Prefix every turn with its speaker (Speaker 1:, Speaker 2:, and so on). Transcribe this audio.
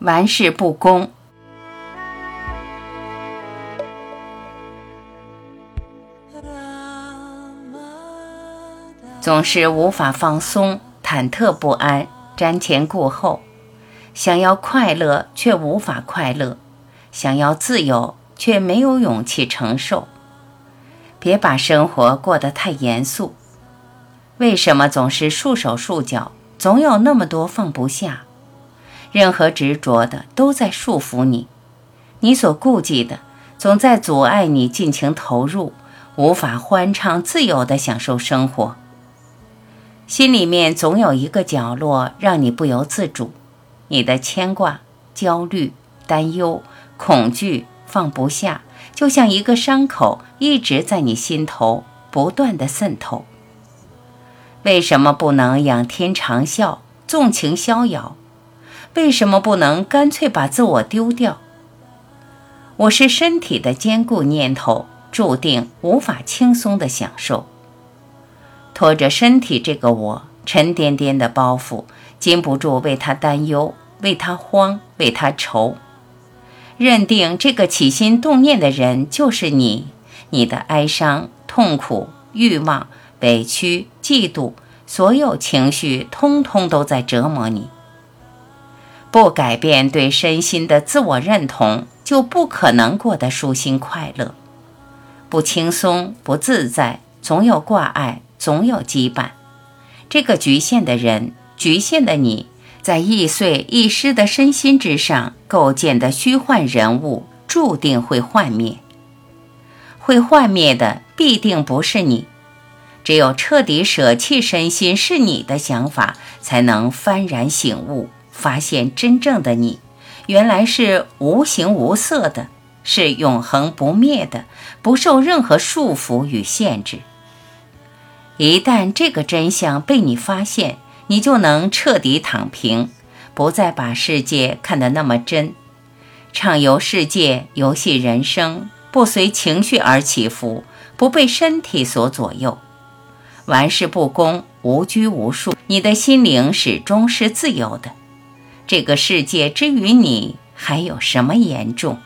Speaker 1: 玩世不恭。总是无法放松，忐忑不安，瞻前顾后，想要快乐却无法快乐，想要自由却没有勇气承受。别把生活过得太严肃。为什么总是束手束脚？总有那么多放不下，任何执着的都在束缚你，你所顾忌的总在阻碍你尽情投入，无法欢畅自由地享受生活。心里面总有一个角落让你不由自主，你的牵挂、焦虑、担忧、恐惧放不下，就像一个伤口，一直在你心头不断的渗透。为什么不能仰天长啸，纵情逍遥？为什么不能干脆把自我丢掉？我是身体的坚固念头，注定无法轻松的享受。拖着身体这个我沉甸甸的包袱，禁不住为他担忧，为他慌，为他愁。认定这个起心动念的人就是你，你的哀伤、痛苦、欲望、委屈、嫉妒，所有情绪通通都在折磨你。不改变对身心的自我认同，就不可能过得舒心快乐。不轻松，不自在，总有挂碍。总有羁绊，这个局限的人，局限的你，在易碎易失的身心之上构建的虚幻人物，注定会幻灭。会幻灭的必定不是你。只有彻底舍弃身心是你的想法，才能幡然醒悟，发现真正的你，原来是无形无色的，是永恒不灭的，不受任何束缚与限制。一旦这个真相被你发现，你就能彻底躺平，不再把世界看得那么真，畅游世界，游戏人生，不随情绪而起伏，不被身体所左右，玩世不恭，无拘无束，你的心灵始终是自由的。这个世界之于你，还有什么严重？